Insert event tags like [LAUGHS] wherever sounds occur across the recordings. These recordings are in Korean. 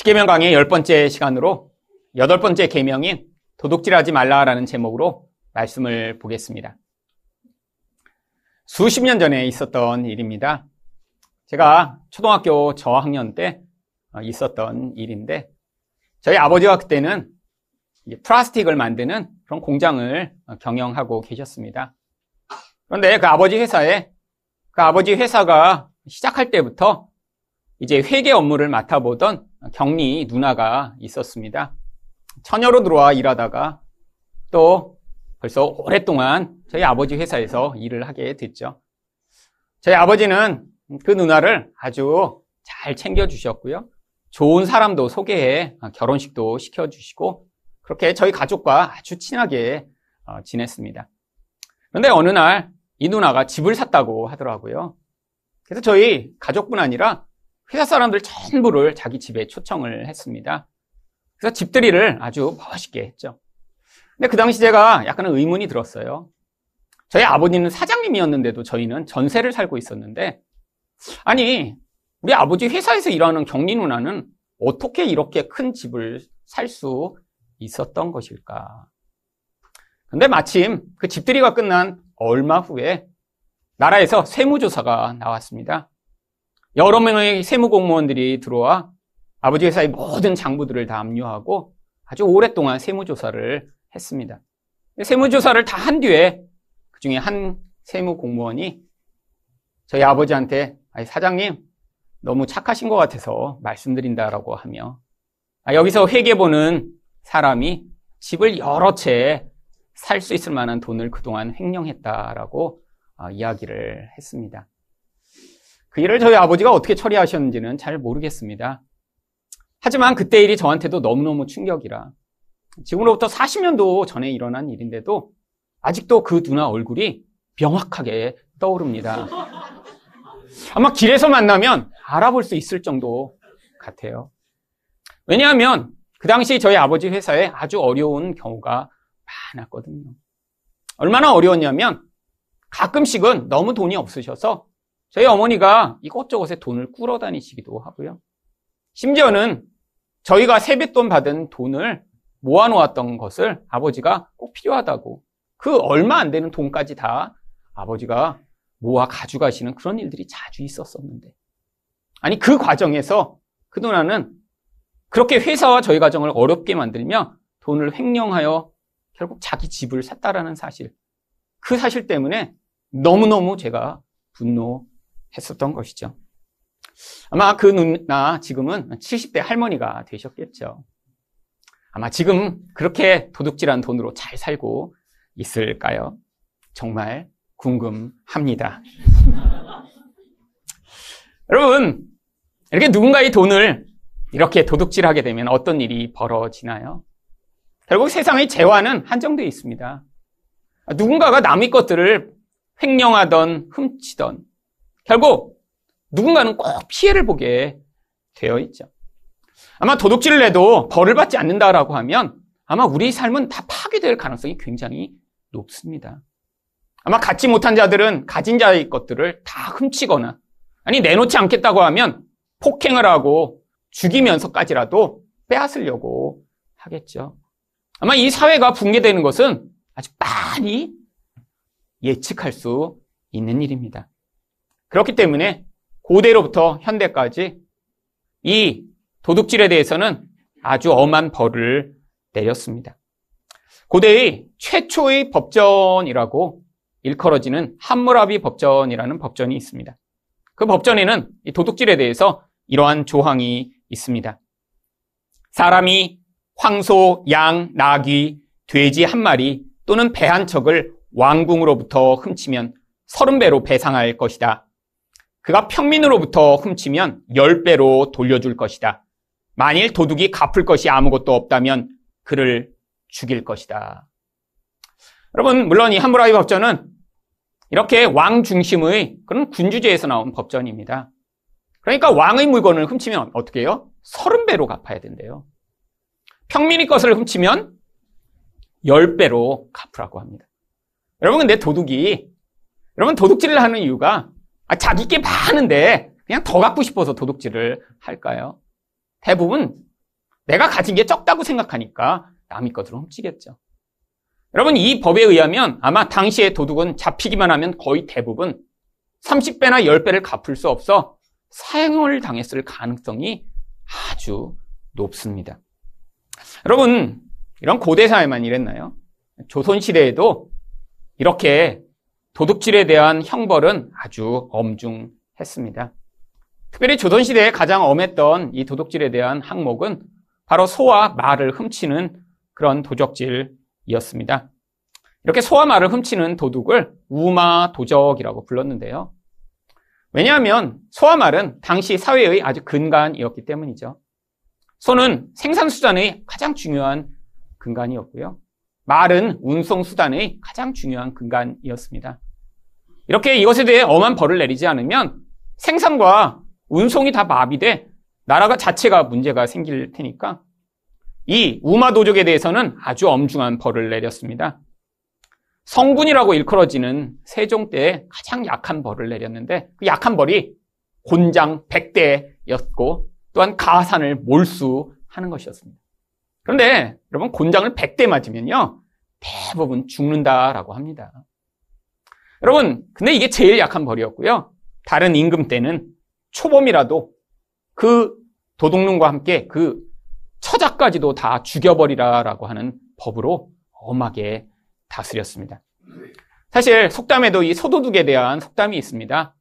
십계명 강의 열 번째 시간으로 여덟 번째 계명인 도둑질하지 말라라는 제목으로 말씀을 보겠습니다. 수십 년 전에 있었던 일입니다. 제가 초등학교 저학년 때 있었던 일인데 저희 아버지가 그때는 플라스틱을 만드는 그런 공장을 경영하고 계셨습니다. 그런데 그 아버지 회사에 그 아버지 회사가 시작할 때부터 이제 회계 업무를 맡아보던 경리 누나가 있었습니다. 처녀로 들어와 일하다가 또 벌써 오랫동안 저희 아버지 회사에서 일을 하게 됐죠. 저희 아버지는 그 누나를 아주 잘 챙겨주셨고요. 좋은 사람도 소개해 결혼식도 시켜주시고 그렇게 저희 가족과 아주 친하게 어, 지냈습니다. 그런데 어느 날 이 누나가 집을 샀다고 하더라고요. 그래서 저희 가족뿐 아니라 회사 사람들 전부를 자기 집에 초청을 했습니다. 그래서 집들이를 아주 멋있게 했죠. 근데 그 당시 제가 약간 의문이 들었어요. 저희 아버지는 사장님이었는데도 저희는 전세를 살고 있었는데, 아니, 우리 아버지 회사에서 일하는 경리 누나는 어떻게 이렇게 큰 집을 살 수 있었던 것일까? 근데 마침 그 집들이가 끝난 얼마 후에 나라에서 세무조사가 나왔습니다. 여러 명의 세무공무원들이 들어와 아버지 회사의 모든 장부들을 다 압류하고 아주 오랫동안 세무조사를 했습니다. 세무조사를 다 한 뒤에 그 중에 한 세무공무원이 저희 아버지한테 사장님 너무 착하신 것 같아서 말씀드린다라고 하며 아, 여기서 회계 보는 사람이 집을 여러 채 살 수 있을 만한 돈을 그동안 횡령했다라고 아, 이야기를 했습니다. 그 일을 저희 아버지가 어떻게 처리하셨는지는 잘 모르겠습니다. 하지만 그때 일이 저한테도 너무너무 충격이라 지금으로부터 40년도 전에 일어난 일인데도 아직도 그 누나 얼굴이 명확하게 떠오릅니다. 아마 길에서 만나면 알아볼 수 있을 정도 같아요. 왜냐하면 그 당시 저희 아버지 회사에 아주 어려운 경우가 많았거든요. 얼마나 어려웠냐면 가끔씩은 너무 돈이 없으셔서 저희 어머니가 이것저것에 돈을 꾸러 다니시기도 하고요. 심지어는 저희가 세뱃돈 받은 돈을 모아놓았던 것을 아버지가 꼭 필요하다고 그 얼마 안 되는 돈까지 다 아버지가 모아 가져가시는 그런 일들이 자주 있었었는데 아니 그 과정에서 그 누나는 그렇게 회사와 저희 가정을 어렵게 만들며 돈을 횡령하여 결국 자기 집을 샀다라는 사실 그 사실 때문에 너무너무 제가 분노 했었던 것이죠. 아마 그 누나 지금은 70대 할머니가 되셨겠죠. 아마 지금 그렇게 도둑질한 돈으로 잘 살고 있을까요? 정말 궁금합니다. [LAUGHS] 여러분, 이렇게 누군가의 돈을 이렇게 도둑질하게 되면 어떤 일이 벌어지나요? 결국 세상의 재화는 한정되어 있습니다. 누군가가 남의 것들을 횡령하던 훔치던 결국 누군가는 꼭 피해를 보게 되어 있죠. 아마 도둑질을 해도 벌을 받지 않는다라고 하면 아마 우리 삶은 다 파괴될 가능성이 굉장히 높습니다. 아마 갖지 못한 자들은 가진 자의 것들을 다 훔치거나 아니 내놓지 않겠다고 하면 폭행을 하고 죽이면서까지라도 빼앗으려고 하겠죠. 아마 이 사회가 붕괴되는 것은 아주 빨리 예측할 수 있는 일입니다. 그렇기 때문에 고대로부터 현대까지 이 도둑질에 대해서는 아주 엄한 벌을 내렸습니다. 고대의 최초의 법전이라고 일컬어지는 함무라비 법전이라는 법전이 있습니다. 그 법전에는 이 도둑질에 대해서 이러한 조항이 있습니다. 사람이 황소, 양, 나귀, 돼지 한 마리 또는 배 한 척을 왕궁으로부터 훔치면 서른 배로 배상할 것이다. 그가 평민으로부터 훔치면 10배로 돌려줄 것이다. 만일 도둑이 갚을 것이 아무것도 없다면 그를 죽일 것이다. 여러분, 물론 이 함무라비 법전은 이렇게 왕 중심의 그런 군주제에서 나온 법전입니다. 그러니까 왕의 물건을 훔치면 어떻게 해요? 30배로 갚아야 된대요. 평민의 것을 훔치면 10배로 갚으라고 합니다. 여러분, 근데 도둑이, 여러분, 도둑질을 하는 이유가 아, 자기 게 많은데 그냥 더 갖고 싶어서 도둑질을 할까요? 대부분 내가 가진 게 적다고 생각하니까 남의 것으로 훔치겠죠. 여러분, 이 법에 의하면 아마 당시의 도둑은 잡히기만 하면 거의 대부분 30배나 10배를 갚을 수 없어 사형을 당했을 가능성이 아주 높습니다. 여러분, 이런 고대 사회만 이랬나요? 조선시대에도 이렇게 도둑질에 대한 형벌은 아주 엄중했습니다. 특별히 조선시대에 가장 엄했던 이 도둑질에 대한 항목은 바로 소와 말을 훔치는 그런 도적질이었습니다. 이렇게 소와 말을 훔치는 도둑을 우마 도적이라고 불렀는데요. 왜냐하면 소와 말은 당시 사회의 아주 근간이었기 때문이죠. 소는 생산수단의 가장 중요한 근간이었고요. 말은 운송수단의 가장 중요한 근간이었습니다. 이렇게 이것에 대해 엄한 벌을 내리지 않으면 생산과 운송이 다 마비돼 나라가 자체가 문제가 생길 테니까 이 우마 도족에 대해서는 아주 엄중한 벌을 내렸습니다. 성군이라고 일컬어지는 세종 때에 가장 약한 벌을 내렸는데 그 약한 벌이 곤장 100대였고 또한 가산을 몰수하는 것이었습니다. 그런데 여러분 곤장을 100대 맞으면요 대부분 죽는다라고 합니다. 여러분 근데 이게 제일 약한 벌이었고요. 다른 임금 때는 초범이라도 그 도둑놈과 함께 그 처자까지도 다 죽여버리라라고 하는 법으로 엄하게 다스렸습니다. 사실 속담에도 이 소도둑에 대한 속담이 있습니다.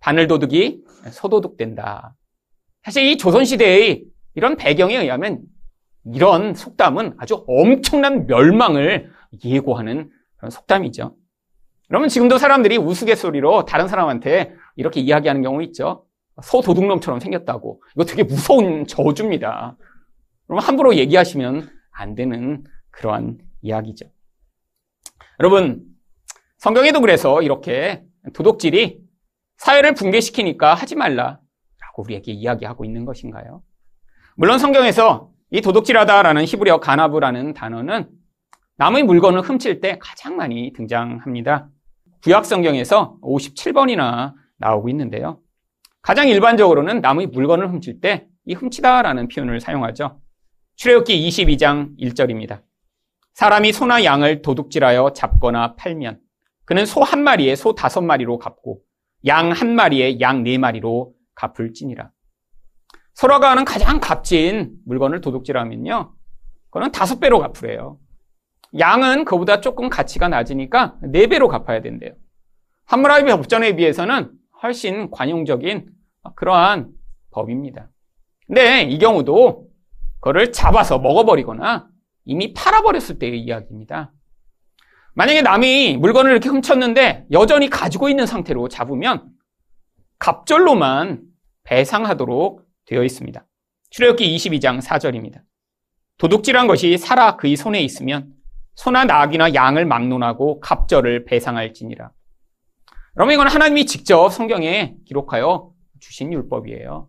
바늘도둑이 소도둑된다. 사실 이 조선시대의 이런 배경에 의하면 이런 속담은 아주 엄청난 멸망을 예고하는 그런 속담이죠. 그러면 지금도 사람들이 우스갯소리로 다른 사람한테 이렇게 이야기하는 경우 있죠. 소도둑놈처럼 생겼다고. 이거 되게 무서운 저주입니다. 그러면 함부로 얘기하시면 안 되는 그러한 이야기죠. 여러분, 성경에도 그래서 이렇게 도둑질이 사회를 붕괴시키니까 하지 말라라고 우리에게 이야기하고 있는 것인가요? 물론 성경에서 이 도둑질하다라는 히브리어 가나브라는 단어는 남의 물건을 훔칠 때 가장 많이 등장합니다. 구약 성경에서 57번이나 나오고 있는데요. 가장 일반적으로는 남의 물건을 훔칠 때 이 훔치다라는 표현을 사용하죠. 출애굽기 22장 1절입니다. 사람이 소나 양을 도둑질하여 잡거나 팔면 그는 소 한 마리에 소 다섯 마리로 갚고 양 한 마리에 양 네 마리로 갚을지니라. 소라가 하는 가장 값진 물건을 도둑질하면요. 그거는 다섯 배로 갚으래요. 양은 그보다 조금 가치가 낮으니까 네 배로 갚아야 된대요. 하무라비 법전에 비해서는 훨씬 관용적인 그러한 법입니다. 근데 이 경우도 그거를 잡아서 먹어버리거나 이미 팔아버렸을 때의 이야기입니다. 만약에 남이 물건을 이렇게 훔쳤는데 여전히 가지고 있는 상태로 잡으면 갑절로만 배상하도록 되어 있습니다. 출애굽기 22장 4절입니다. 도둑질한 것이 살아 그의 손에 있으면 소나 낙이나 양을 막론하고 갑절을 배상할지니라. 여러분 이건 하나님이 직접 성경에 기록하여 주신 율법이에요.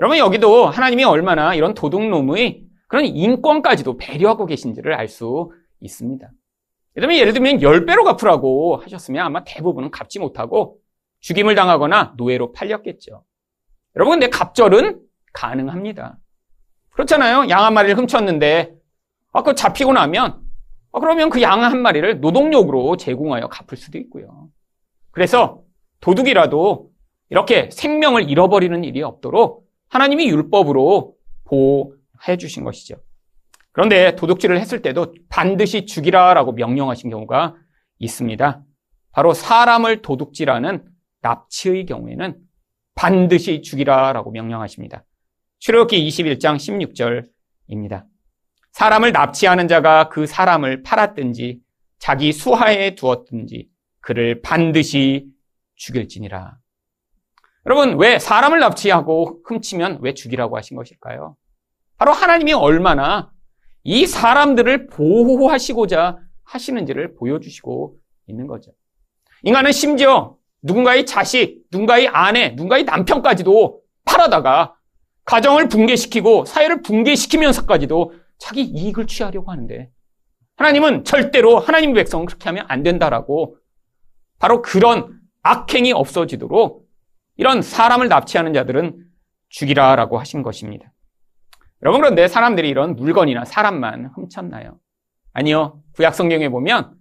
여러분 여기도 하나님이 얼마나 이런 도둑놈의 그런 인권까지도 배려하고 계신지를 알 수 있습니다. 예를 들면 10배로 갚으라고 하셨으면 아마 대부분은 갚지 못하고 죽임을 당하거나 노예로 팔렸겠죠. 여러분 근데 갑절은 가능합니다. 그렇잖아요. 양 한 마리를 훔쳤는데 아, 그 잡히고 나면 아, 그러면 그 양 한 마리를 노동력으로 제공하여 갚을 수도 있고요. 그래서 도둑이라도 이렇게 생명을 잃어버리는 일이 없도록 하나님이 율법으로 보호해 주신 것이죠. 그런데 도둑질을 했을 때도 반드시 죽이라라고 명령하신 경우가 있습니다. 바로 사람을 도둑질하는 납치의 경우에는 반드시 죽이라라고 명령하십니다. 출애굽기 21장 16절입니다. 사람을 납치하는 자가 그 사람을 팔았든지 자기 수하에 두었든지 그를 반드시 죽일지니라. 여러분, 왜 사람을 납치하고 훔치면 왜 죽이라고 하신 것일까요? 바로 하나님이 얼마나 이 사람들을 보호하시고자 하시는지를 보여주시고 있는 거죠. 인간은 심지어 누군가의 자식, 누군가의 아내, 누군가의 남편까지도 팔아다가 가정을 붕괴시키고 사회를 붕괴시키면서까지도 자기 이익을 취하려고 하는데 하나님은 절대로 하나님 백성은 그렇게 하면 안 된다라고 바로 그런 악행이 없어지도록 이런 사람을 납치하는 자들은 죽이라라고 하신 것입니다. 여러분 그런데 사람들이 이런 물건이나 사람만 훔쳤나요? 아니요. 구약 성경에 보면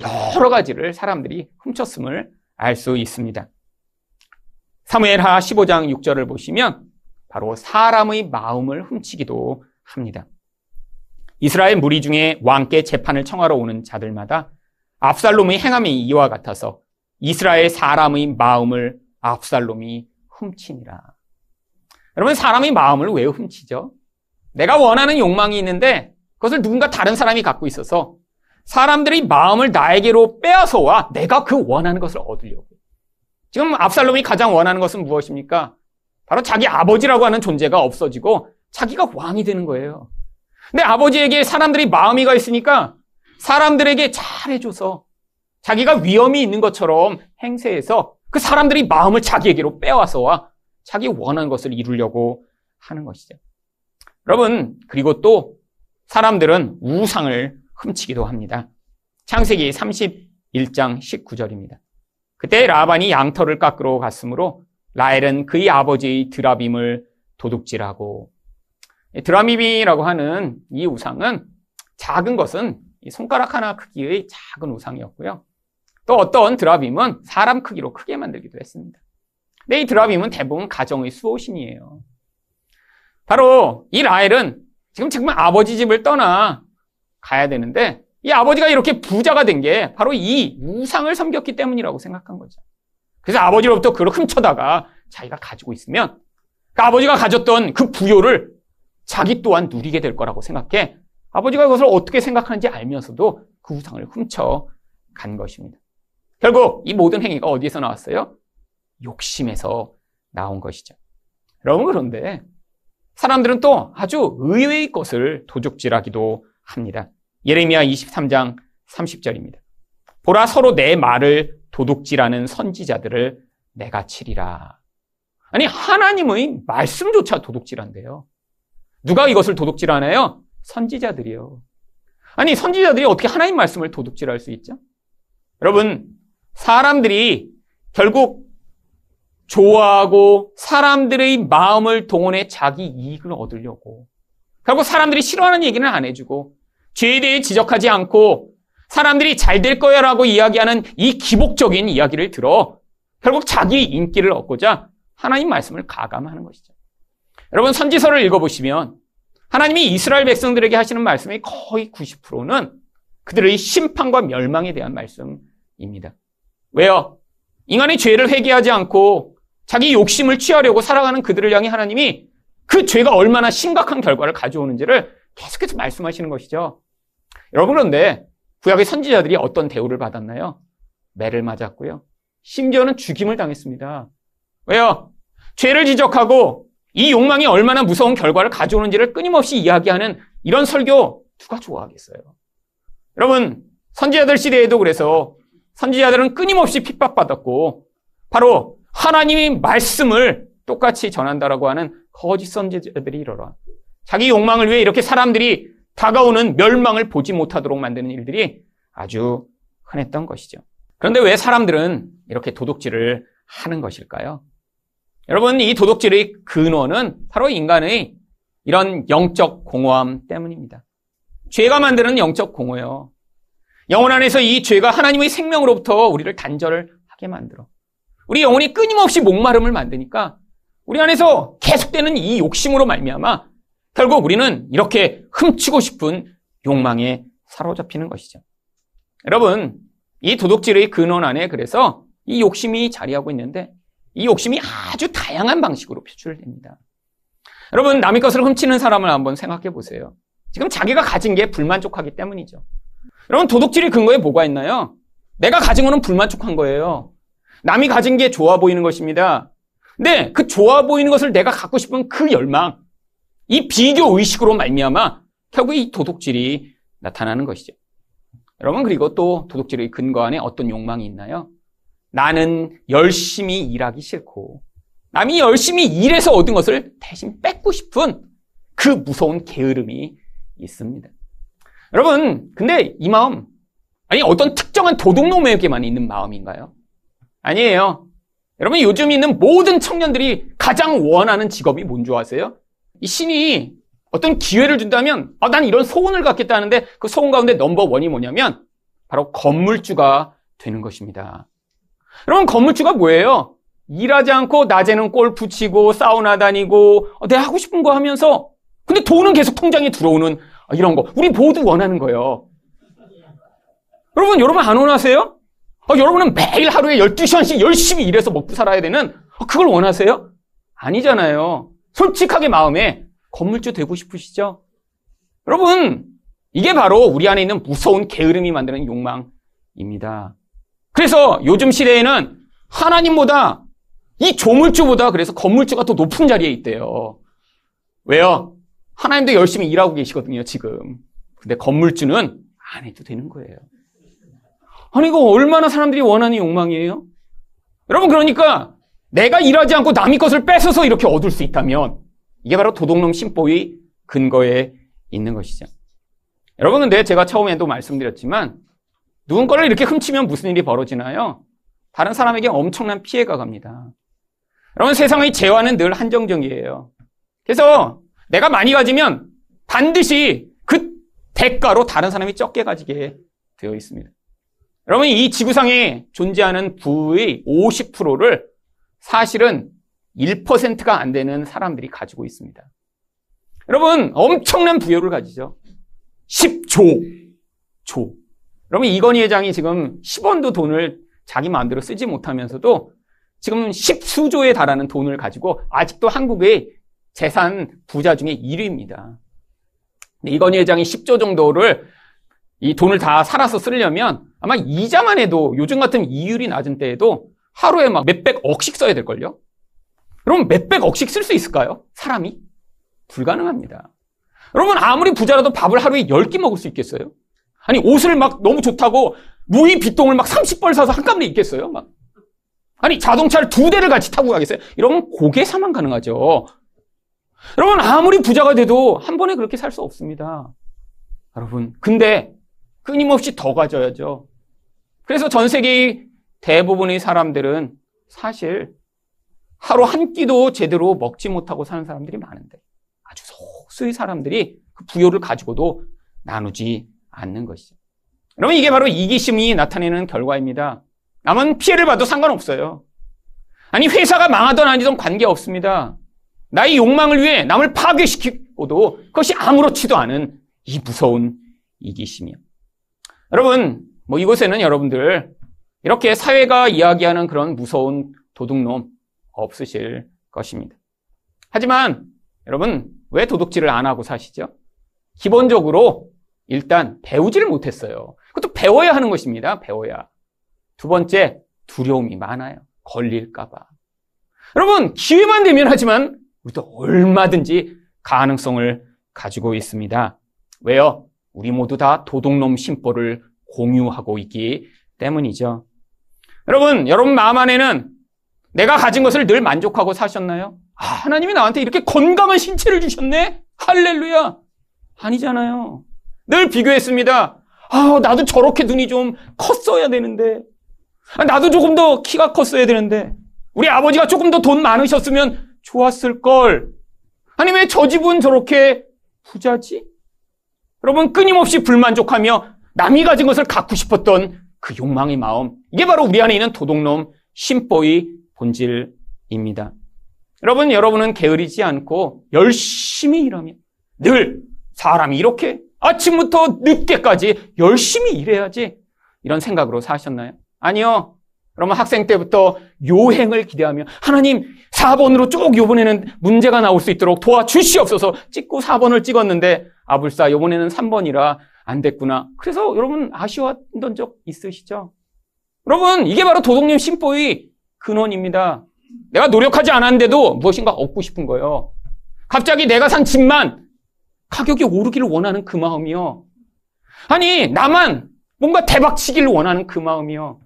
여러 가지를 사람들이 훔쳤음을 알 수 있습니다. 사무엘하 15장 6절을 보시면 바로 사람의 마음을 훔치기도 합니다. 이스라엘 무리 중에 왕께 재판을 청하러 오는 자들마다 압살롬의 행함이 이와 같아서 이스라엘 사람의 마음을 압살롬이 훔치니라. 여러분 사람의 마음을 왜 훔치죠? 내가 원하는 욕망이 있는데 그것을 누군가 다른 사람이 갖고 있어서 사람들이 마음을 나에게로 빼앗아와 내가 그 원하는 것을 얻으려고. 지금 압살롬이 가장 원하는 것은 무엇입니까? 바로 자기 아버지라고 하는 존재가 없어지고 자기가 왕이 되는 거예요. 근데 아버지에게 사람들이 마음이 가 있으니까 사람들에게 잘해줘서 자기가 위험이 있는 것처럼 행세해서 그 사람들이 마음을 자기에게로 빼와서와 자기 원하는 것을 이루려고 하는 것이죠. 여러분, 그리고 또 사람들은 우상을 훔치기도 합니다. 창세기 31장 19절입니다. 그때 라반이 양털을 깎으러 갔으므로 라엘은 그의 아버지의 드라빔을 도둑질하고 드라미비라고 하는 이 우상은 작은 것은 손가락 하나 크기의 작은 우상이었고요. 또 어떤 드라빔은 사람 크기로 크게 만들기도 했습니다. 근데 이 드라빔은 대부분 가정의 수호신이에요. 바로 이 라헬은 지금 정말 아버지 집을 떠나 가야 되는데 이 아버지가 이렇게 부자가 된 게 바로 이 우상을 섬겼기 때문이라고 생각한 거죠. 그래서 아버지로부터 그걸 훔쳐다가 자기가 가지고 있으면 그 아버지가 가졌던 그 부요를 자기 또한 누리게 될 거라고 생각해 아버지가 그것을 어떻게 생각하는지 알면서도 그 우상을 훔쳐 간 것입니다. 결국 이 모든 행위가 어디에서 나왔어요? 욕심에서 나온 것이죠. 여러분 그런데 사람들은 또 아주 의외의 것을 도둑질하기도 합니다. 예레미야 23장 30절입니다. 보라 서로 내 말을 도둑질하는 선지자들을 내가 치리라. 아니 하나님의 말씀조차 도둑질한대요. 누가 이것을 도둑질하나요? 선지자들이요. 아니, 선지자들이 어떻게 하나님 말씀을 도둑질할 수 있죠? 여러분, 사람들이 결국 좋아하고 사람들의 마음을 동원해 자기 이익을 얻으려고 결국 사람들이 싫어하는 얘기는 안 해주고 죄에 대해 지적하지 않고 사람들이 잘 될 거야라고 이야기하는 이 기복적인 이야기를 들어 결국 자기 인기를 얻고자 하나님 말씀을 가감하는 것이죠. 여러분 선지서를 읽어보시면 하나님이 이스라엘 백성들에게 하시는 말씀의 거의 90%는 그들의 심판과 멸망에 대한 말씀입니다. 왜요? 인간의 죄를 회개하지 않고 자기 욕심을 취하려고 살아가는 그들을 향해 하나님이 그 죄가 얼마나 심각한 결과를 가져오는지를 계속해서 말씀하시는 것이죠. 여러분 그런데 구약의 선지자들이 어떤 대우를 받았나요? 매를 맞았고요. 심지어는 죽임을 당했습니다. 왜요? 죄를 지적하고 이 욕망이 얼마나 무서운 결과를 가져오는지를 끊임없이 이야기하는 이런 설교 누가 좋아하겠어요? 여러분, 선지자들 시대에도 그래서 선지자들은 끊임없이 핍박받았고 바로 하나님의 말씀을 똑같이 전한다라고 하는 거짓 선지자들이 일어나 자기 욕망을 위해 이렇게 사람들이 다가오는 멸망을 보지 못하도록 만드는 일들이 아주 흔했던 것이죠. 그런데 왜 사람들은 이렇게 도둑질을 하는 것일까요? 여러분, 이 도덕질의 근원은 바로 인간의 이런 영적 공허함 때문입니다. 죄가 만드는 영적 공허요. 영혼 안에서 이 죄가 하나님의 생명으로부터 우리를 단절을 하게 만들어. 우리 영혼이 끊임없이 목마름을 만드니까 우리 안에서 계속되는 이 욕심으로 말미암아 결국 우리는 이렇게 훔치고 싶은 욕망에 사로잡히는 것이죠. 여러분, 이 도둑질의 근원 안에 그래서 이 욕심이 자리하고 있는데 이 욕심이 아주 다양한 방식으로 표출됩니다. 여러분, 남의 것을 훔치는 사람을 한번 생각해 보세요. 지금 자기가 가진 게 불만족하기 때문이죠. 여러분, 도둑질의 근거에 뭐가 있나요? 내가 가진 거는 불만족한 거예요. 남이 가진 게 좋아 보이는 것입니다. 근데 그 좋아 보이는 것을 내가 갖고 싶은 그 열망, 이 비교 의식으로 말미암아 결국 이 도둑질이 나타나는 것이죠. 여러분, 그리고 또 도둑질의 근거 안에 어떤 욕망이 있나요? 나는 열심히 일하기 싫고 남이 열심히 일해서 얻은 것을 대신 뺏고 싶은 그 무서운 게으름이 있습니다. 여러분, 근데 이 마음, 아니, 어떤 특정한 도둑놈에게만 있는 마음인가요? 아니에요. 여러분, 요즘 있는 모든 청년들이 가장 원하는 직업이 뭔지 아세요? 이 신이 어떤 기회를 준다면, 아, 난 이런 소원을 갖겠다 하는데 그 소원 가운데 넘버 원이 뭐냐면 바로 건물주가 되는 것입니다. 여러분, 건물주가 뭐예요? 일하지 않고 낮에는 골 붙이고 사우나 다니고 어, 내가 하고 싶은 거 하면서 근데 돈은 계속 통장에 들어오는 이런 거. 우리 모두 원하는 거예요. 여러분, 여러분 안 원하세요? 어, 여러분은 매일 하루에 12시간씩 열심히 일해서 먹고 살아야 되는 어, 그걸 원하세요? 아니잖아요. 솔직하게 마음에 건물주 되고 싶으시죠? 여러분, 이게 바로 우리 안에 있는 무서운 게으름이 만드는 욕망입니다. 그래서 요즘 시대에는 하나님보다 이 조물주보다 그래서 건물주가 더 높은 자리에 있대요. 왜요? 하나님도 열심히 일하고 계시거든요, 지금. 근데 건물주는 안 해도 되는 거예요. 아니, 이거 얼마나 사람들이 원하는 욕망이에요? 여러분, 그러니까 내가 일하지 않고 남의 것을 뺏어서 이렇게 얻을 수 있다면 이게 바로 도둑놈 심보의 근거에 있는 것이죠. 여러분, 근데 제가 처음에도 말씀드렸지만 누군가를 이렇게 훔치면 무슨 일이 벌어지나요? 다른 사람에게 엄청난 피해가 갑니다. 여러분, 세상의 재화는 늘 한정적이에요. 그래서 내가 많이 가지면 반드시 그 대가로 다른 사람이 적게 가지게 되어 있습니다. 여러분, 이 지구상에 존재하는 부의 50%를 사실은 1%가 안 되는 사람들이 가지고 있습니다. 여러분, 엄청난 부여를 가지죠. 10조. 조. 여러분, 이건희 회장이 지금 10원도 돈을 자기 마음대로 쓰지 못하면서도 지금 10수조에 달하는 돈을 가지고 아직도 한국의 재산 부자 중에 1위입니다. 이건희 회장이 10조 정도를 이 돈을 다 살아서 쓰려면 아마 이자만 해도 요즘 같은 이율이 낮은 때에도 하루에 막 몇백 억씩 써야 될걸요? 여러분 몇백 억씩 쓸 수 있을까요? 사람이? 불가능합니다. 여러분 아무리 부자라도 밥을 하루에 10끼 먹을 수 있겠어요? 아니 옷을 막 너무 좋다고 무이 빗동을 막 30벌 사서 한꺼번에 입겠어요? 막 아니 자동차를 두 대를 같이 타고 가겠어요? 이러면 고개사만 가능하죠. 여러분 아무리 부자가 돼도 한 번에 그렇게 살 수 없습니다. 여러분 근데 끊임없이 더 가져야죠. 그래서 전 세계의 대부분의 사람들은 사실 하루 한 끼도 제대로 먹지 못하고 사는 사람들이 많은데 아주 소수의 사람들이 그 부여를 가지고도 나누지 않는 것이죠. 여러분 이게 바로 이기심이 나타내는 결과입니다. 남은 피해를 봐도 상관없어요. 아니 회사가 망하던 아니던 관계없습니다. 나의 욕망을 위해 남을 파괴시키고도 그것이 아무렇지도 않은 이 무서운 이기심이요. 여러분 뭐 이곳에는 여러분들 이렇게 사회가 이야기하는 그런 무서운 도둑놈 없으실 것입니다. 하지만 여러분 왜 도둑질을 안 하고 사시죠? 기본적으로 일단 배우지를 못했어요. 그것도 배워야 하는 것입니다. 배워야. 두 번째 두려움이 많아요. 걸릴까봐. 여러분 기회만 되면 하지만 우리도 얼마든지 가능성을 가지고 있습니다. 왜요? 우리 모두 다 도둑놈 심보를 공유하고 있기 때문이죠. 여러분, 여러분 마음 안에는 내가 가진 것을 늘 만족하고 사셨나요? 아, 하나님이 나한테 이렇게 건강한 신체를 주셨네? 할렐루야! 아니잖아요. 늘 비교했습니다. 아, 나도 저렇게 눈이 좀 컸어야 되는데. 아, 나도 조금 더 키가 컸어야 되는데. 우리 아버지가 조금 더 돈 많으셨으면 좋았을걸. 아니, 왜 저 집은 저렇게 부자지? 여러분, 끊임없이 불만족하며 남이 가진 것을 갖고 싶었던 그 욕망의 마음. 이게 바로 우리 안에 있는 도둑놈 심보의 본질입니다. 여러분, 여러분은 게으르지 않고 열심히 일하며 늘 사람이 이렇게 아침부터 늦게까지 열심히 일해야지 이런 생각으로 사셨나요? 아니요. 그러면 학생 때부터 요행을 기대하며 하나님 4번으로 쭉 요번에는 문제가 나올 수 있도록 도와주시옵소서 찍고 4번을 찍었는데 아불싸 요번에는 3번이라 안 됐구나. 그래서 여러분 아쉬웠던 적 있으시죠? 여러분 이게 바로 도덕님 심보의 근원입니다. 내가 노력하지 않았는데도 무엇인가 얻고 싶은 거예요. 갑자기 내가 산 집만 가격이 오르기를 원하는 그 마음이요. 아니 나만 뭔가 대박 치기를 원하는 그 마음이요.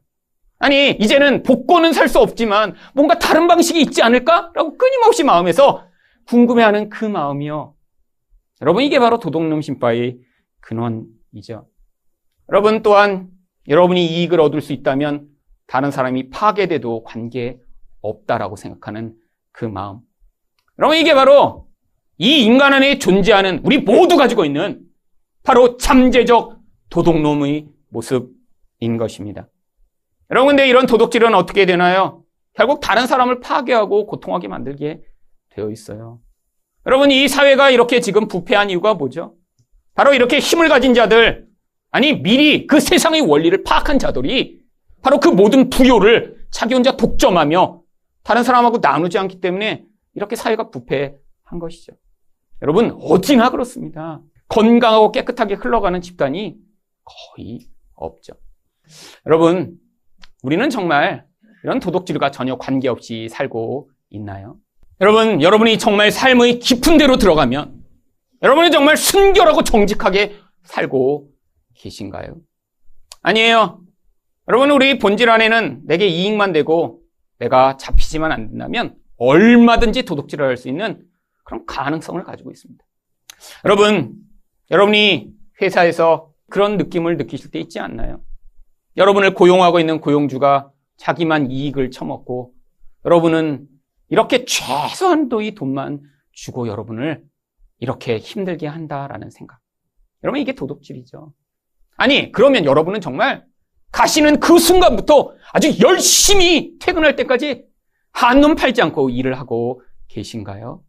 아니, 이제는 복권은 살 수 없지만 뭔가 다른 방식이 있지 않을까라고 끊임없이 마음에서 궁금해하는 그 마음이요. 여러분, 이게 바로 도둑놈 심바의 근원이죠. 여러분 또한 여러분이 이익을 얻을 수 있다면 다른 사람이 파괴돼도 관계 없다라고 생각하는 그 마음. 여러분, 이게 바로 이 인간 안에 존재하는 우리 모두 가지고 있는 바로 잠재적 도둑놈의 모습인 것입니다. 여러분, 근데 이런 도둑질은 어떻게 되나요? 결국 다른 사람을 파괴하고 고통하게 만들게 되어 있어요. 여러분, 이 사회가 이렇게 지금 부패한 이유가 뭐죠? 바로 이렇게 힘을 가진 자들, 아니, 미리 그 세상의 원리를 파악한 자들이 바로 그 모든 부요를 자기 혼자 독점하며 다른 사람하고 나누지 않기 때문에 이렇게 사회가 부패한 것이죠. 여러분, 어디나 그렇습니다. 건강하고 깨끗하게 흘러가는 집단이 거의 없죠. 여러분, 우리는 정말 이런 도덕질과 전혀 관계없이 살고 있나요? 여러분, 여러분이 정말 삶의 깊은 데로 들어가면 여러분이 정말 순결하고 정직하게 살고 계신가요? 아니에요. 여러분, 우리 본질 안에는 내게 이익만 되고 내가 잡히지만 않는다면 얼마든지 도둑질을 할 수 있는 그런 가능성을 가지고 있습니다. 여러분, 여러분이 회사에서 그런 느낌을 느끼실 때 있지 않나요? 여러분을 고용하고 있는 고용주가 자기만 이익을 처먹고 여러분은 이렇게 최소한도의 돈만 주고 여러분을 이렇게 힘들게 한다라는 생각. 여러분 이게 도덕질이죠. 아니 그러면 여러분은 정말 가시는 그 순간부터 아주 열심히 퇴근할 때까지 한눈 팔지 않고 일을 하고 계신가요?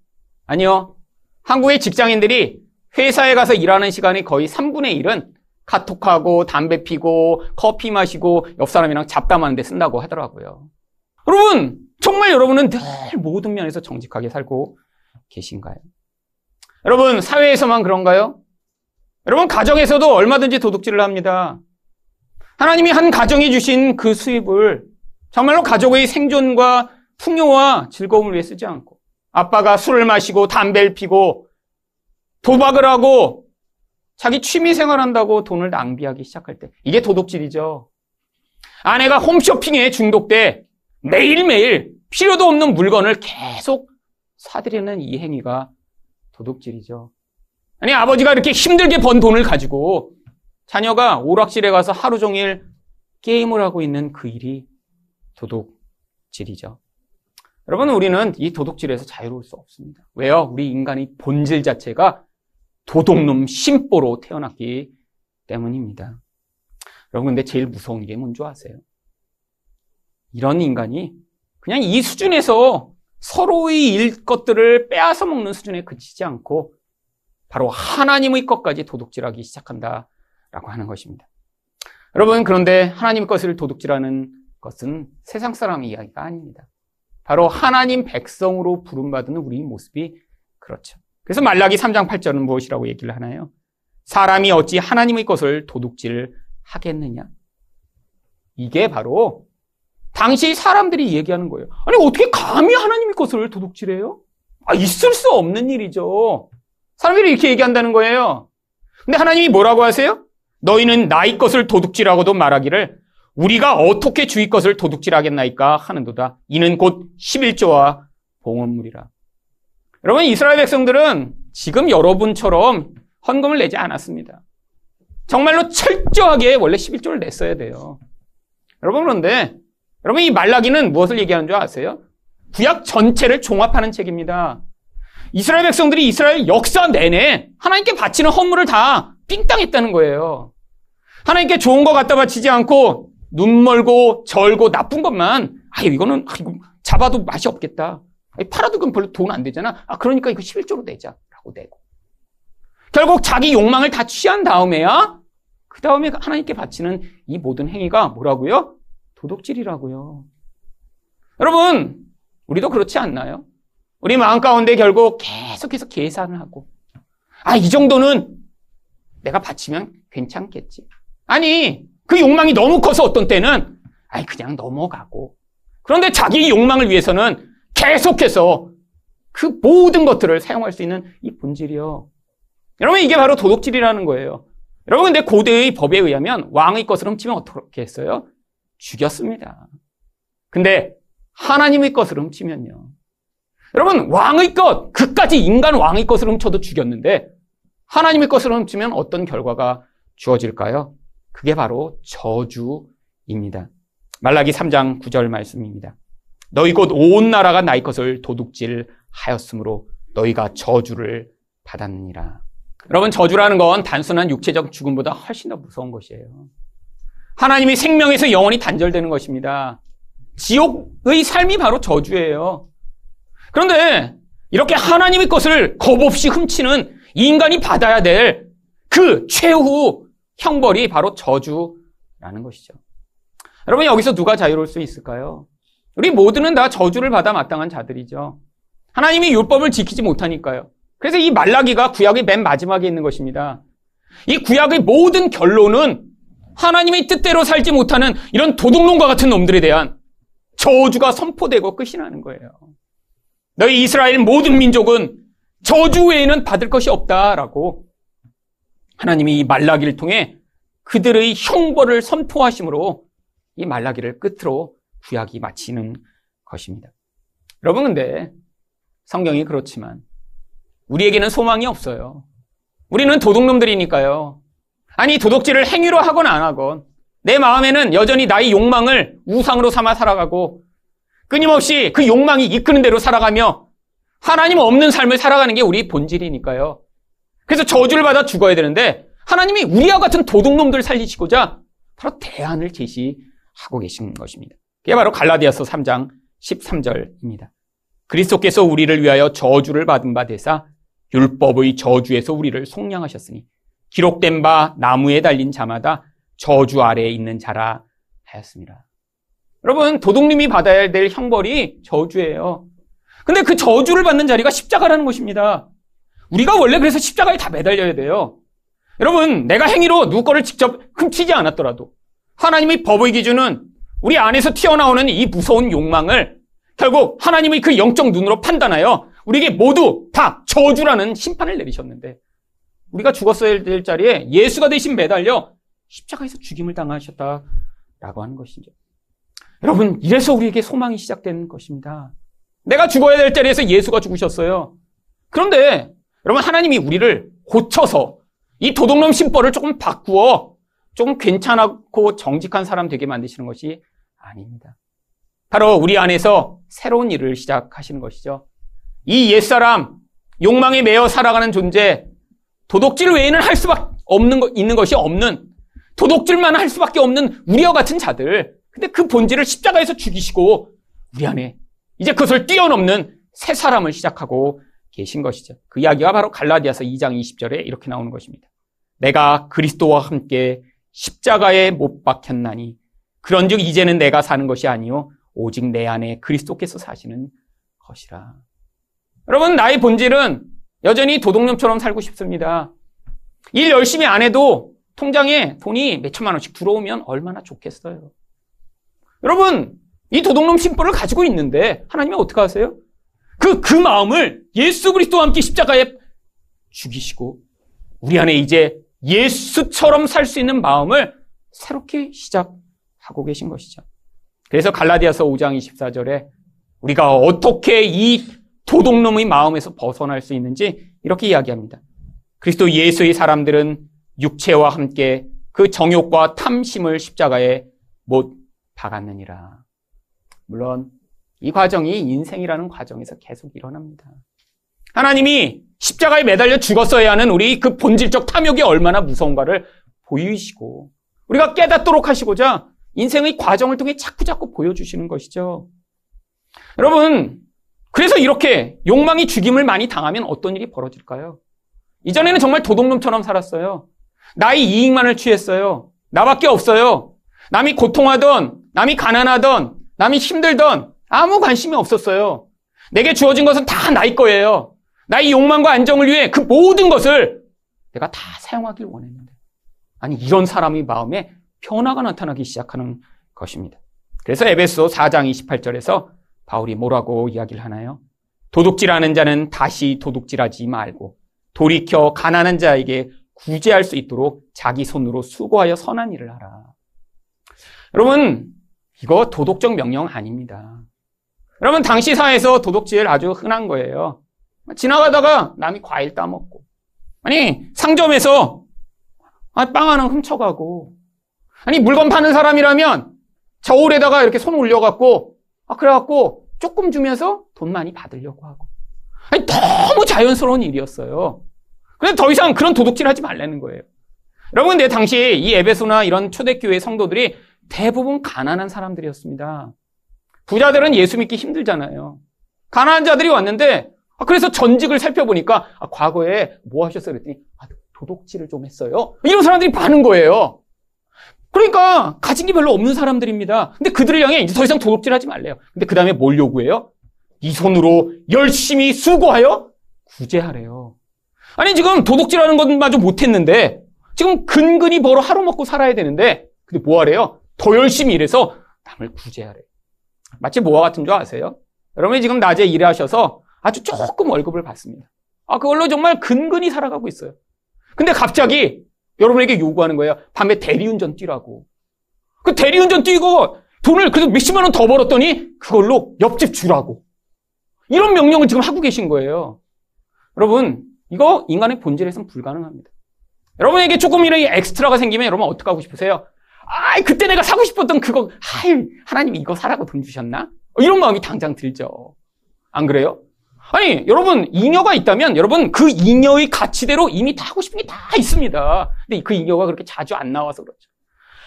아니요. 한국의 직장인들이 회사에 가서 일하는 시간이 거의 3분의 1은 카톡하고 담배 피고 커피 마시고 옆 사람이랑 잡담하는데 쓴다고 하더라고요. 여러분 정말 여러분은 늘 모든 면에서 정직하게 살고 계신가요? 여러분 사회에서만 그런가요? 여러분 가정에서도 얼마든지 도둑질을 합니다. 하나님이 한 가정이 주신 그 수입을 정말로 가족의 생존과 풍요와 즐거움을 위해 쓰지 않고 아빠가 술을 마시고 담배를 피고 도박을 하고 자기 취미 생활한다고 돈을 낭비하기 시작할 때 이게 도둑질이죠. 아내가 홈쇼핑에 중독돼 매일매일 필요도 없는 물건을 계속 사들이는 이 행위가 도둑질이죠. 아니 아버지가 이렇게 힘들게 번 돈을 가지고 자녀가 오락실에 가서 하루 종일 게임을 하고 있는 그 일이 도둑질이죠. 여러분 우리는 이 도둑질에서 자유로울 수 없습니다. 왜요? 우리 인간의 본질 자체가 도둑놈 심보로 태어났기 때문입니다. 여러분, 근데 제일 무서운 게 뭔지 아세요? 이런 인간이 그냥 이 수준에서 서로의 일 것들을 빼앗아 먹는 수준에 그치지 않고 바로 하나님의 것까지 도둑질하기 시작한다라고 하는 것입니다. 여러분, 그런데 하나님 것을 도둑질하는 것은 세상 사람의 이야기가 아닙니다. 바로 하나님 백성으로 부름받은 우리 모습이 그렇죠. 그래서 말라기 3장 8절은 무엇이라고 얘기를 하나요? 사람이 어찌 하나님의 것을 도둑질 하겠느냐? 이게 바로 당시 사람들이 얘기하는 거예요. 아니, 어떻게 감히 하나님의 것을 도둑질해요? 아, 있을 수 없는 일이죠. 사람들이 이렇게 얘기한다는 거예요. 근데 하나님이 뭐라고 하세요? 너희는 나의 것을 도둑질하고도 말하기를 우리가 어떻게 주의 것을 도둑질하겠나이까 하는도다. 이는 곧 11조와 봉헌물이라. 여러분, 이스라엘 백성들은 지금 여러분처럼 헌금을 내지 않았습니다. 정말로 철저하게 원래 11조를 냈어야 돼요. 여러분, 그런데, 여러분, 이 말라기는 무엇을 얘기하는 줄 아세요? 구약 전체를 종합하는 책입니다. 이스라엘 백성들이 이스라엘 역사 내내 하나님께 바치는 헌물을 다 삥땅했다는 거예요. 하나님께 좋은 거 갖다 바치지 않고 눈 멀고 절고 나쁜 것만 아 이거는 아, 이거 잡아도 맛이 없겠다. 팔아도 그럼 별로 돈 안 되잖아. 아, 그러니까 이거 11조로 내자라고 내고. 결국 자기 욕망을 다 취한 다음에야 그 다음에 하나님께 바치는 이 모든 행위가 뭐라고요? 도덕질이라고요. 여러분, 우리도 그렇지 않나요? 우리 마음 가운데 결국 계속해서 계산을 하고, 아, 이 정도는 내가 바치면 괜찮겠지. 아니, 그 욕망이 너무 커서 어떤 때는, 아이, 그냥 넘어가고. 그런데 자기 욕망을 위해서는 계속해서 그 모든 것들을 사용할 수 있는 이 본질이요. 여러분, 이게 바로 도둑질이라는 거예요. 여러분, 근데 고대의 법에 의하면 왕의 것을 훔치면 어떻게 했어요? 죽였습니다. 근데 하나님의 것을 훔치면요. 여러분, 왕의 것, 그까지 인간 왕의 것을 훔쳐도 죽였는데 하나님의 것을 훔치면 어떤 결과가 주어질까요? 그게 바로 저주입니다. 말라기 3장 9절 말씀입니다. 너희 곧 온 나라가 나의 것을 도둑질 하였으므로 너희가 저주를 받았느니라. 여러분, 저주라는 건 단순한 육체적 죽음보다 훨씬 더 무서운 것이에요. 하나님이 생명에서 영원히 단절되는 것입니다. 지옥의 삶이 바로 저주예요. 그런데 이렇게 하나님의 것을 겁없이 훔치는 인간이 받아야 될 그 최후 형벌이 바로 저주라는 것이죠. 여러분, 여기서 누가 자유로울 수 있을까요? 우리 모두는 다 저주를 받아 마땅한 자들이죠. 하나님이 율법을 지키지 못하니까요. 그래서 이 말라기가 구약의 맨 마지막에 있는 것입니다. 이 구약의 모든 결론은 하나님의 뜻대로 살지 못하는 이런 도둑놈과 같은 놈들에 대한 저주가 선포되고 끝이 나는 거예요. 너희 이스라엘 모든 민족은 저주 외에는 받을 것이 없다라고 하나님이 이 말라기를 통해 그들의 형벌을 선포하심으로 이 말라기를 끝으로 구약이 마치는 것입니다. 여러분 근데 성경이 그렇지만 우리에게는 소망이 없어요. 우리는 도둑놈들이니까요. 아니 도둑질을 행위로 하건 안 하건 내 마음에는 여전히 나의 욕망을 우상으로 삼아 살아가고 끊임없이 그 욕망이 이끄는 대로 살아가며 하나님 없는 삶을 살아가는 게 우리 본질이니까요. 그래서 저주를 받아 죽어야 되는데 하나님이 우리와 같은 도둑놈들 살리시고자 바로 대안을 제시하고 계신 것입니다. 그게 바로 갈라디아서 3장 13절입니다. 그리스도께서 우리를 위하여 저주를 받은 바 되사 율법의 저주에서 우리를 속량하셨으니 기록된 바 나무에 달린 자마다 저주 아래에 있는 자라 하였습니다. 여러분 도둑님이 받아야 될 형벌이 저주예요. 근데 그 저주를 받는 자리가 십자가라는 것입니다. 우리가 원래 그래서 십자가에 다 매달려야 돼요. 여러분 내가 행위로 누구 거를 직접 훔치지 않았더라도 하나님의 법의 기준은 우리 안에서 튀어나오는 이 무서운 욕망을 결국 하나님의 그 영적 눈으로 판단하여 우리에게 모두 다 저주라는 심판을 내리셨는데 우리가 죽었어야 될 자리에 예수가 대신 매달려 십자가에서 죽임을 당하셨다라고 하는 것이죠. 여러분, 이래서 우리에게 소망이 시작된 것입니다. 내가 죽어야 될 자리에서 예수가 죽으셨어요. 그런데 여러분 하나님이 우리를 고쳐서 이 도둑놈 심벌을 조금 바꾸어 조금 괜찮고 정직한 사람 되게 만드시는 것이 아닙니다. 바로 우리 안에서 새로운 일을 시작하시는 것이죠. 이 옛사람, 욕망에 매여 살아가는 존재, 도덕질 외에는 할 수밖에 없는 거, 있는 것이 없는, 도덕질만 할 수밖에 없는 우리와 같은 자들. 근데 그 본질을 십자가에서 죽이시고, 우리 안에 이제 그것을 뛰어넘는 새 사람을 시작하고 계신 것이죠. 그 이야기가 바로 갈라디아서 2장 20절에 이렇게 나오는 것입니다. 내가 그리스도와 함께 십자가에 못 박혔나니 그런즉 이제는 내가 사는 것이 아니요 오직 내 안에 그리스도께서 사시는 것이라. 여러분, 나의 본질은 여전히 도둑놈처럼 살고 싶습니다. 일 열심히 안 해도 통장에 돈이 몇 천만 원씩 들어오면 얼마나 좋겠어요. 여러분, 이 도둑놈 심보를 가지고 있는데 하나님이 어떻게 하세요? 그, 그 마음을 예수 그리스도와 함께 십자가에 죽이시고 우리 안에 이제 예수처럼 살 수 있는 마음을 새롭게 시작하고 계신 것이죠. 그래서 갈라디아서 5장 24절에 우리가 어떻게 이 도둑놈의 마음에서 벗어날 수 있는지 이렇게 이야기합니다. 그리스도 예수의 사람들은 육체와 함께 그 정욕과 탐심을 십자가에 못 박았느니라. 물론 이 과정이 인생이라는 과정에서 계속 일어납니다. 하나님이 십자가에 매달려 죽었어야 하는 우리 그 본질적 탐욕이 얼마나 무서운가를 보이시고 우리가 깨닫도록 하시고자 인생의 과정을 통해 자꾸자꾸 보여주시는 것이죠. 여러분, 그래서 이렇게 욕망이 죽임을 많이 당하면 어떤 일이 벌어질까요? 이전에는 정말 도둑놈처럼 살았어요. 나의 이익만을 취했어요. 나밖에 없어요. 남이 고통하던, 남이 가난하던, 남이 힘들던 아무 관심이 없었어요. 내게 주어진 것은 다 나의 거예요. 나의 욕망과 안정을 위해 그 모든 것을 내가 다 사용하길 원했는데. 아니, 이런 사람의 마음에 변화가 나타나기 시작하는 것입니다. 그래서 에베소 4장 28절에서 바울이 뭐라고 이야기를 하나요? 도둑질하는 자는 다시 도둑질하지 말고 돌이켜 가난한 자에게 구제할 수 있도록 자기 손으로 수고하여 선한 일을 하라. 여러분, 이거 도덕적 명령 아닙니다. 여러분, 당시 사회에서 도둑질 아주 흔한 거예요. 지나가다가 남이 과일 따먹고, 아니, 상점에서 아, 빵 하나 훔쳐가고, 아니, 물건 파는 사람이라면 저울에다가 이렇게 손 올려갖고, 아, 그래갖고 조금 주면서 돈 많이 받으려고 하고. 아니, 너무 자연스러운 일이었어요. 그래서 더 이상 그런 도둑질 하지 말라는 거예요. 여러분, 내 당시 이 에베소나 이런 초대교회 성도들이 대부분 가난한 사람들이었습니다. 부자들은 예수 믿기 힘들잖아요. 가난한 자들이 왔는데, 아, 그래서 전직을 살펴보니까, 아, 과거에 뭐 하셨어요? 그랬더니, 아, 도둑질을 좀 했어요. 이런 사람들이 많은 거예요. 그러니까, 가진 게 별로 없는 사람들입니다. 근데 그들을 향해 이제 더 이상 도둑질 하지 말래요. 근데 그 다음에 뭘 요구해요? 이 손으로 열심히 수고하여 구제하래요. 아니, 지금 도둑질하는 것마저 못했는데, 지금 근근히 벌어 하루 먹고 살아야 되는데, 근데 뭐 하래요? 더 열심히 일해서 남을 구제하래. 마치 뭐와 같은 줄 아세요? 여러분이 지금 낮에 일하셔서 아주 조금 월급을 받습니다. 아, 그걸로 정말 근근히 살아가고 있어요. 근데 갑자기 여러분에게 요구하는 거예요. 밤에 대리운전 뛰라고. 그 대리운전 뛰고 돈을 그래도 몇십만 원 더 벌었더니 그걸로 옆집 주라고. 이런 명령을 지금 하고 계신 거예요. 여러분, 이거 인간의 본질에선 불가능합니다. 여러분에게 조금이라도 extra가 생기면 여러분 어떻게 하고 싶으세요? 아, 그때 내가 사고 싶었던 그거, 하이, 하나님이 이거 사라고 돈 주셨나? 이런 마음이 당장 들죠. 안 그래요? 아니, 여러분, 잉여가 있다면 여러분 그 잉여의 가치대로 이미 다 하고 싶은 게 다 있습니다. 근데 그 잉여가 그렇게 자주 안 나와서 그렇죠.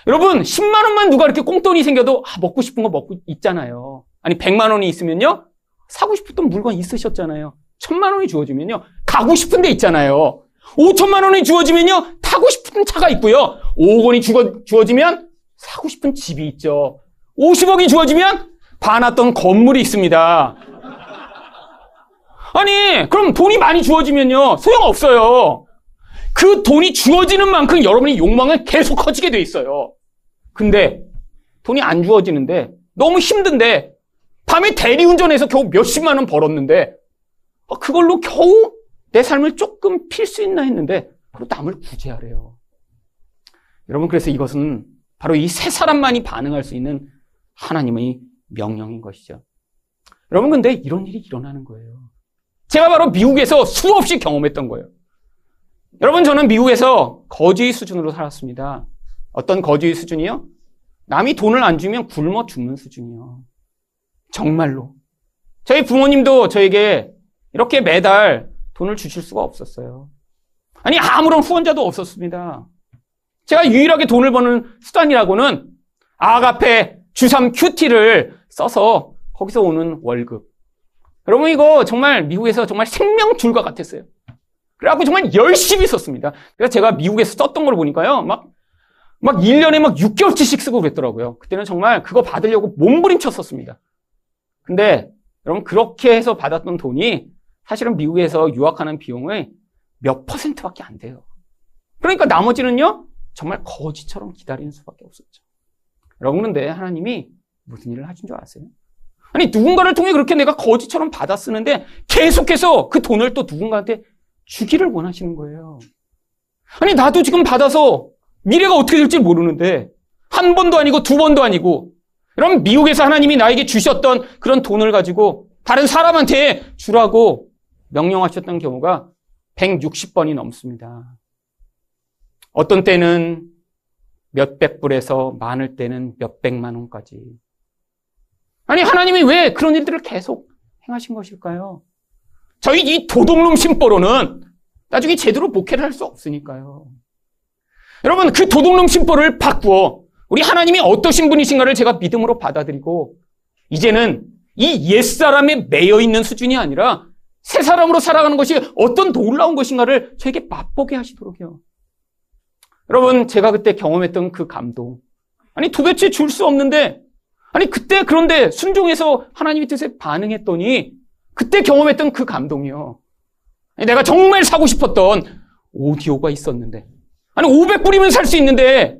여러분, 10만 원만 누가 이렇게 꽁돈이 생겨도 아, 먹고 싶은 거 먹고 있잖아요. 아니, 100만 원이 있으면요. 사고 싶었던 물건 있으셨잖아요. 1000만 원이 주어지면요. 가고 싶은 데 있잖아요. 5천만 원이 주어지면요. 타고 싶은 차가 있고요. 5억 원이 주어, 주어지면 사고 싶은 집이 있죠. 50억이 주어지면 반았던 건물이 있습니다. 아니, 그럼 돈이 많이 주어지면요. 소용없어요. 그 돈이 주어지는 만큼 여러분의 욕망은 계속 커지게 돼 있어요. 근데 돈이 안 주어지는데 너무 힘든데 밤에 대리운전해서 겨우 몇십만 원 벌었는데 어, 그걸로 겨우 내 삶을 조금 필 수 있나 했는데 바로 남을 구제하래요. 여러분 그래서 이것은 바로 이 세 사람만이 반응할 수 있는 하나님의 명령인 것이죠. 여러분 근데 이런 일이 일어나는 거예요. 제가 바로 미국에서 수없이 경험했던 거예요. 여러분 저는 미국에서 거지 수준으로 살았습니다. 어떤 거지 수준이요? 남이 돈을 안 주면 굶어 죽는 수준이요. 정말로. 저희 부모님도 저에게 이렇게 매달 돈을 주실 수가 없었어요. 아니, 아무런 후원자도 없었습니다. 제가 유일하게 돈을 버는 수단이라고는 아가페 주삼 큐티를 써서 거기서 오는 월급. 여러분, 이거 정말 미국에서 정말 생명줄과 같았어요. 그래갖고 정말 열심히 썼습니다. 그래서 제가 미국에서 썼던 걸 보니까요, 막, 막 1년에 막 6개월치씩 쓰고 그랬더라고요. 그때는 정말 그거 받으려고 몸부림쳤었습니다. 근데 여러분, 그렇게 해서 받았던 돈이 사실은 미국에서 유학하는 비용의 몇 퍼센트밖에 안 돼요. 그러니까 나머지는요, 정말 거지처럼 기다리는 수밖에 없었죠. 여러분, 그런데 하나님이 무슨 일을 하신 줄 아세요? 아니, 누군가를 통해 그렇게 내가 거지처럼 받아 쓰는데 계속해서 그 돈을 또 누군가한테 주기를 원하시는 거예요. 아니, 나도 지금 받아서 미래가 어떻게 될지 모르는데 한 번도 아니고 두 번도 아니고 그럼 미국에서 하나님이 나에게 주셨던 그런 돈을 가지고 다른 사람한테 주라고 명령하셨던 경우가 160번이 넘습니다. 어떤 때는 몇백 불에서 많을 때는 몇백만 원까지. 아니, 하나님이 왜 그런 일들을 계속 행하신 것일까요? 저희 이 도둑놈 심보로는 나중에 제대로 목회를 할 수 없으니까요. 여러분, 그 도둑놈 심보를 바꾸어 우리 하나님이 어떠신 분이신가를 제가 믿음으로 받아들이고, 이제는 이 옛사람에 매여 있는 수준이 아니라 새 사람으로 살아가는 것이 어떤 놀라운 것인가를 저에게 맛보게 하시도록요. 여러분, 제가 그때 경험했던 그 감동. 아니, 도대체 줄 수 없는데, 아니, 그때 그런데 순종해서 하나님의 뜻에 반응했더니, 그때 경험했던 그 감동이요. 아니, 내가 정말 사고 싶었던 오디오가 있었는데, 아니, 500불이면 살 수 있는데,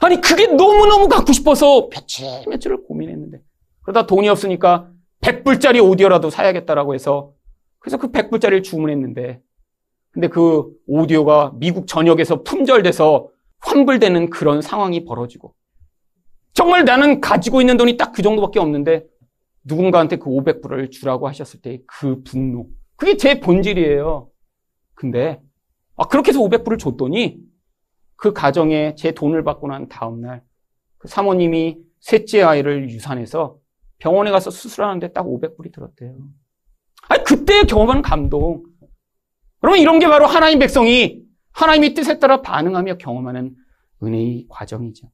아니, 그게 너무너무 갖고 싶어서 며칠 며칠을 고민했는데, 그러다 돈이 없으니까 100불짜리 오디오라도 사야겠다라고 해서 그래서 그 100불짜리를 주문했는데 근데 그 오디오가 미국 전역에서 품절돼서 환불되는 그런 상황이 벌어지고 정말 나는 가지고 있는 돈이 딱 그 정도밖에 없는데 누군가한테 그 500불을 주라고 하셨을 때 그 분노 그게 제 본질이에요. 근데 아, 그렇게 해서 500불을 줬더니 그 가정에 제 돈을 받고 난 다음날 그 사모님이 셋째 아이를 유산해서 병원에 가서 수술하는데 딱 500불이 들었대요. 아니, 그때 경험한 감동. 그러면 이런 게 바로 하나님 백성이 하나님의 뜻에 따라 반응하며 경험하는 은혜의 과정이죠.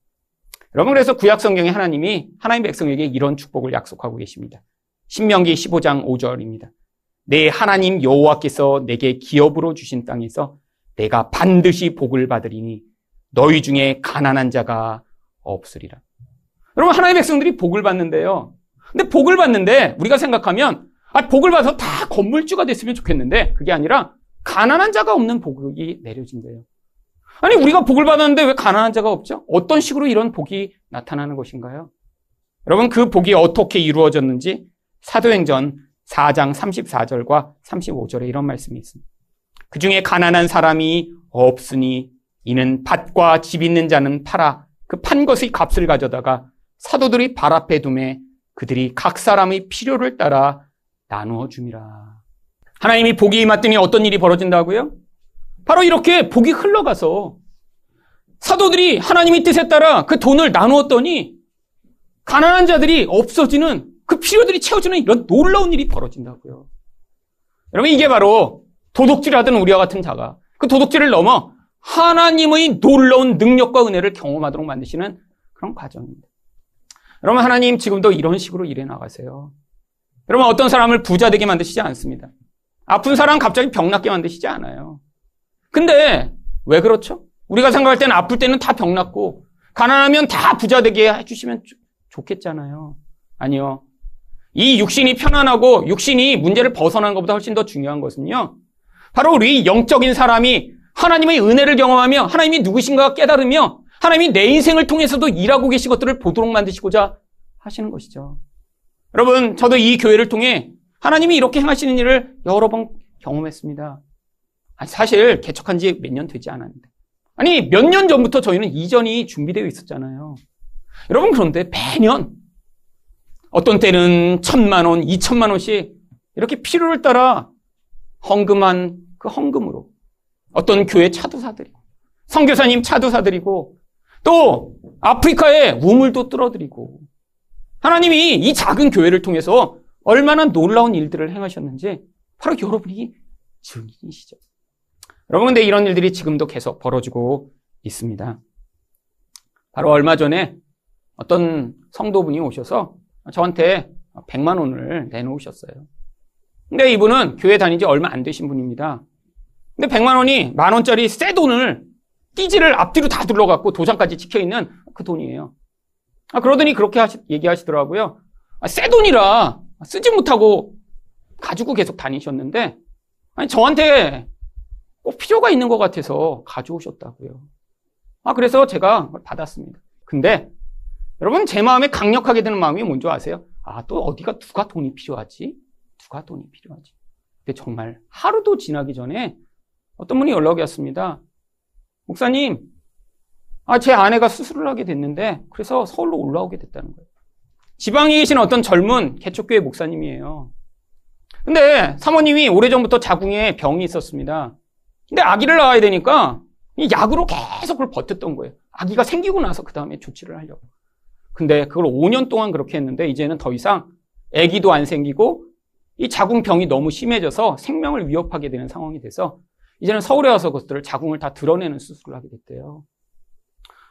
여러분, 그래서 구약 성경에 하나님이 하나님 백성에게 이런 축복을 약속하고 계십니다. 신명기 15장 5절입니다. 내 하나님 여호와께서 내게 기업으로 주신 땅에서 내가 반드시 복을 받으리니 너희 중에 가난한 자가 없으리라. 여러분 하나님의 백성들이 복을 받는데요. 근데 복을 받는데 우리가 생각하면 아, 복을 받아서 다 건물주가 됐으면 좋겠는데 그게 아니라 가난한 자가 없는 복이 내려진대요. 아니 우리가 복을 받았는데 왜 가난한 자가 없죠? 어떤 식으로 이런 복이 나타나는 것인가요? 여러분 그 복이 어떻게 이루어졌는지 사도행전 4장 34절과 35절에 이런 말씀이 있습니다. 그 중에 가난한 사람이 없으니 이는 밭과 집 있는 자는 팔아 그 판 것의 값을 가져다가 사도들이 발 앞에 두매 그들이 각 사람의 필요를 따라 나누어 줌이라. 하나님이 복이 임했더니 어떤 일이 벌어진다고요? 바로 이렇게 복이 흘러가서 사도들이 하나님의 뜻에 따라 그 돈을 나누었더니 가난한 자들이 없어지는 그 필요들이 채워지는 이런 놀라운 일이 벌어진다고요. 여러분 이게 바로 도둑질하던 우리와 같은 자가 그 도둑질을 넘어 하나님의 놀라운 능력과 은혜를 경험하도록 만드시는 그런 과정입니다. 여러분 하나님 지금도 이런 식으로 일해 나가세요. 여러분 어떤 사람을 부자 되게 만드시지 않습니다. 아픈 사람 갑자기 병 낫게 만드시지 않아요. 근데 왜 그렇죠? 우리가 생각할 때는 아플 때는 다병 낫고 가난하면 다 부자 되게 해주시면 좋겠잖아요. 아니요. 이 육신이 편안하고 육신이 문제를 벗어나는 것보다 훨씬 더 중요한 것은요. 바로 우리 영적인 사람이 하나님의 은혜를 경험하며 하나님이 누구신가 깨달으며 하나님이 내 인생을 통해서도 일하고 계신 것들을 보도록 만드시고자 하시는 것이죠. 여러분, 저도 이 교회를 통해 하나님이 이렇게 행하시는 일을 여러 번 경험했습니다. 사실 개척한 지 몇 년 되지 않았는데. 아니, 몇 년 전부터 저희는 이전이 준비되어 있었잖아요. 여러분, 그런데 매년 어떤 때는 천만 원, 이천만 원씩 이렇게 필요를 따라 헌금한 그 헌금으로 어떤 교회 차도 사드리고 성교사님 차도 사드리고 또 아프리카에 우물도 뚫어드리고 하나님이 이 작은 교회를 통해서 얼마나 놀라운 일들을 행하셨는지 바로 여러분이 증인이시죠. 여러분 근데 이런 일들이 지금도 계속 벌어지고 있습니다. 바로 얼마 전에 어떤 성도분이 오셔서 저한테 100만 원을 내놓으셨어요. 근데 이분은 교회 다닌 지 얼마 안 되신 분입니다. 근데 100만 원이 만 원짜리 새 돈을 띠지를 앞뒤로 다 둘러갖고 도장까지 찍혀있는 그 돈이에요. 아, 그러더니 그렇게 하시, 얘기하시더라고요. 아, 새 돈이라 쓰지 못하고 가지고 계속 다니셨는데, 아니, 저한테 꼭 필요가 있는 것 같아서 가져오셨다고요. 아, 그래서 제가 받았습니다. 근데 여러분 제 마음에 강력하게 드는 마음이 뭔지 아세요? 아, 또 어디가 누가 돈이 필요하지? 누가 돈이 필요하지? 근데 정말 하루도 지나기 전에 어떤 분이 연락이 왔습니다. 목사님, 아, 제 아내가 수술을 하게 됐는데, 그래서 서울로 올라오게 됐다는 거예요. 지방에 계신 어떤 젊은 개척교회 목사님이에요. 근데 사모님이 오래전부터 자궁에 병이 있었습니다. 근데 아기를 낳아야 되니까 약으로 계속 그걸 버텼던 거예요. 아기가 생기고 나서 그 다음에 조치를 하려고. 근데 그걸 5년 동안 그렇게 했는데 이제는 더 이상 아기도 안 생기고 이 자궁병이 너무 심해져서 생명을 위협하게 되는 상황이 돼서 이제는 서울에 와서 그것들을 자궁을 다 드러내는 수술을 하게 됐대요.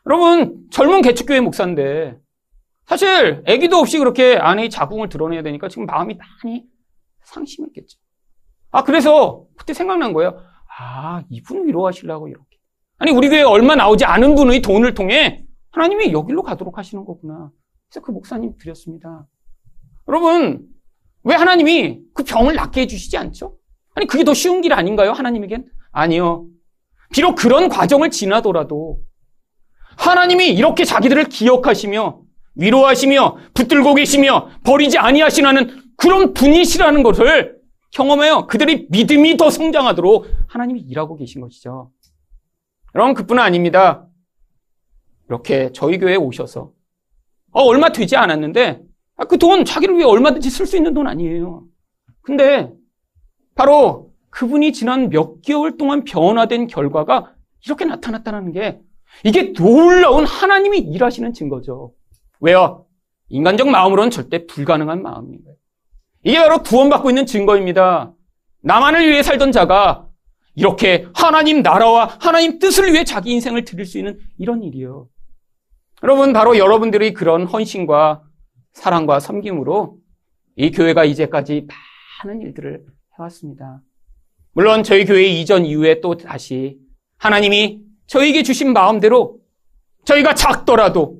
여러분 젊은 개척교회 목사인데 사실 아기도 없이 그렇게 아내의 자궁을 드러내야 되니까 지금 마음이 많이 상심했겠죠. 아 그래서 그때 생각난 거예요. 아 이분 위로하시려고 이렇게. 아니 우리 교회 얼마 나오지 않은 분의 돈을 통해 하나님이 여기로 가도록 하시는 거구나. 그래서 그 목사님 드렸습니다. 여러분, 왜 하나님이 그 병을 낫게 해주시지 않죠? 아니, 그게 더 쉬운 길 아닌가요? 하나님에겐? 아니요. 비록 그런 과정을 지나더라도 하나님이 이렇게 자기들을 기억하시며 위로하시며 붙들고 계시며 버리지 아니하시는 그런 분이시라는 것을 경험하여 그들의 믿음이 더 성장하도록 하나님이 일하고 계신 것이죠. 여러분, 그뿐 아닙니다. 이렇게 저희 교회에 오셔서 어, 얼마 되지 않았는데 아, 그 돈 자기를 위해 얼마든지 쓸 수 있는 돈 아니에요. 근데 바로 그분이 지난 몇 개월 동안 변화된 결과가 이렇게 나타났다는 게 이게 놀라운 하나님이 일하시는 증거죠. 왜요? 인간적 마음으로는 절대 불가능한 거예요. 이게 바로 구원받고 있는 증거입니다. 나만을 위해 살던 자가 이렇게 하나님 나라와 하나님 뜻을 위해 자기 인생을 드릴 수 있는 이런 일이요. 여러분, 바로 여러분들이 그런 헌신과 사랑과 섬김으로 이 교회가 이제까지 많은 일들을 해왔습니다. 물론 저희 교회 이전 이후에 또 다시 하나님이 저에게 주신 마음대로 저희가 작더라도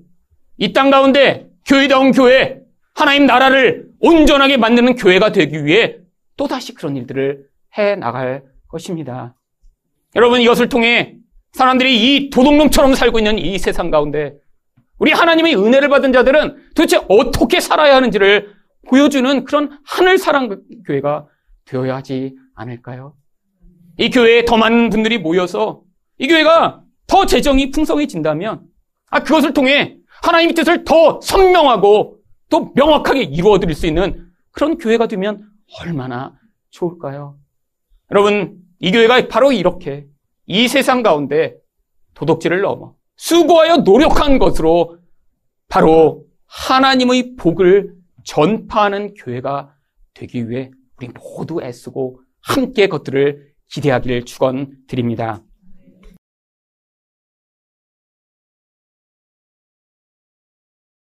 이 땅 가운데 교회다운 교회, 하나님 나라를 온전하게 만드는 교회가 되기 위해 또다시 그런 일들을 해 나갈 것입니다. 여러분 이것을 통해 사람들이 이 도둑놈처럼 살고 있는 이 세상 가운데 우리 하나님의 은혜를 받은 자들은 도대체 어떻게 살아야 하는지를 보여주는 그런 하늘 사랑 교회가 되어야 하지 않을까요? 이 교회에 더 많은 분들이 모여서 이 교회가 더 재정이 풍성해진다면 아 그것을 통해 하나님의 뜻을 더 선명하고 또 명확하게 이루어 드릴 수 있는 그런 교회가 되면 얼마나 좋을까요? 여러분, 이 교회가 바로 이렇게 이 세상 가운데 도덕질을 넘어 수고하여 노력한 것으로 바로 하나님의 복을 전파하는 교회가 되기 위해 우리 모두 애쓰고 함께 그것들을 기대하기를 축원드립니다.